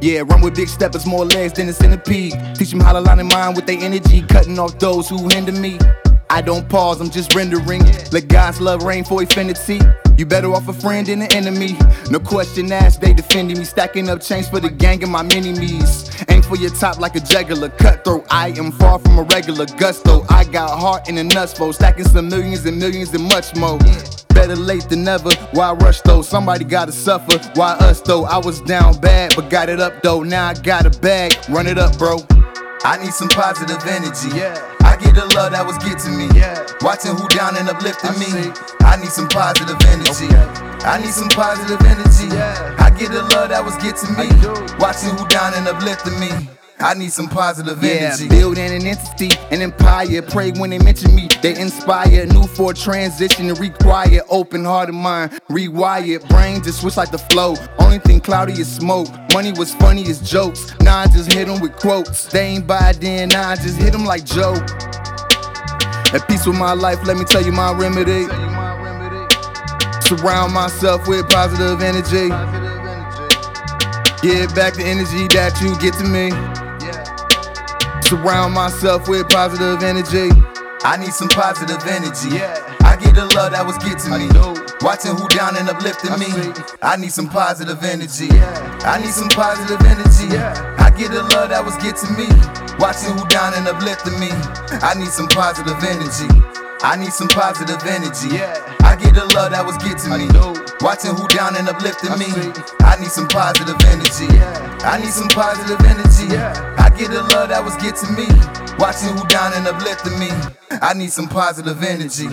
Yeah, run with big steppers, more legs than a centipede. Teach them how to line in mind with their energy, cutting off those who hinder me. I don't pause, I'm just rendering. Let God's love rain for infinity. You better off a friend than an enemy. No question asked, they defending me. Stacking up chains for the gang and my mini me's. Aim for your top like a juggler. Cutthroat, I am far from a regular gusto. I got heart in a nuts for stacking some millions and millions and much more. Better late than never. Why rush though? Somebody gotta suffer. Why us though? I was down bad, but got it up though. Now I got a bag. Run it up, bro. I need some positive energy. Yeah. I get the love that was getting me. Yeah. Watching who down and uplifting me. I need some positive energy. Okay. I need some positive energy. Yeah. I get the love that was getting me. Watching who down and uplifting me. I need some positive Yeah, energy. Building an entity, an empire. Pray when they mention me, they inspire. New for transition to require open heart and mind. Rewired brain just switch like the flow. Only thing cloudy is smoke. Money was funny as jokes. Now I just hit 'em with quotes. They ain't buy then, now I just hit 'em like Joe. At peace with my life, let me tell you my remedy. Surround myself with positive energy. Give back the energy that you get to me. Surround myself with positive energy. I need some positive energy. Yeah. I get the love that was getting me. Watching who down and uplifting me. I need some positive energy. I need some positive energy. Yeah. I get the love that was getting me. Watching who down and uplifting me. I need some positive energy. I need some positive energy. Yeah. I get the love that was getting me. Watching who down and uplifting me. I need some positive energy. I need some positive energy. I get the love that was getting me. Watching who down and uplifting me. I need some positive energy.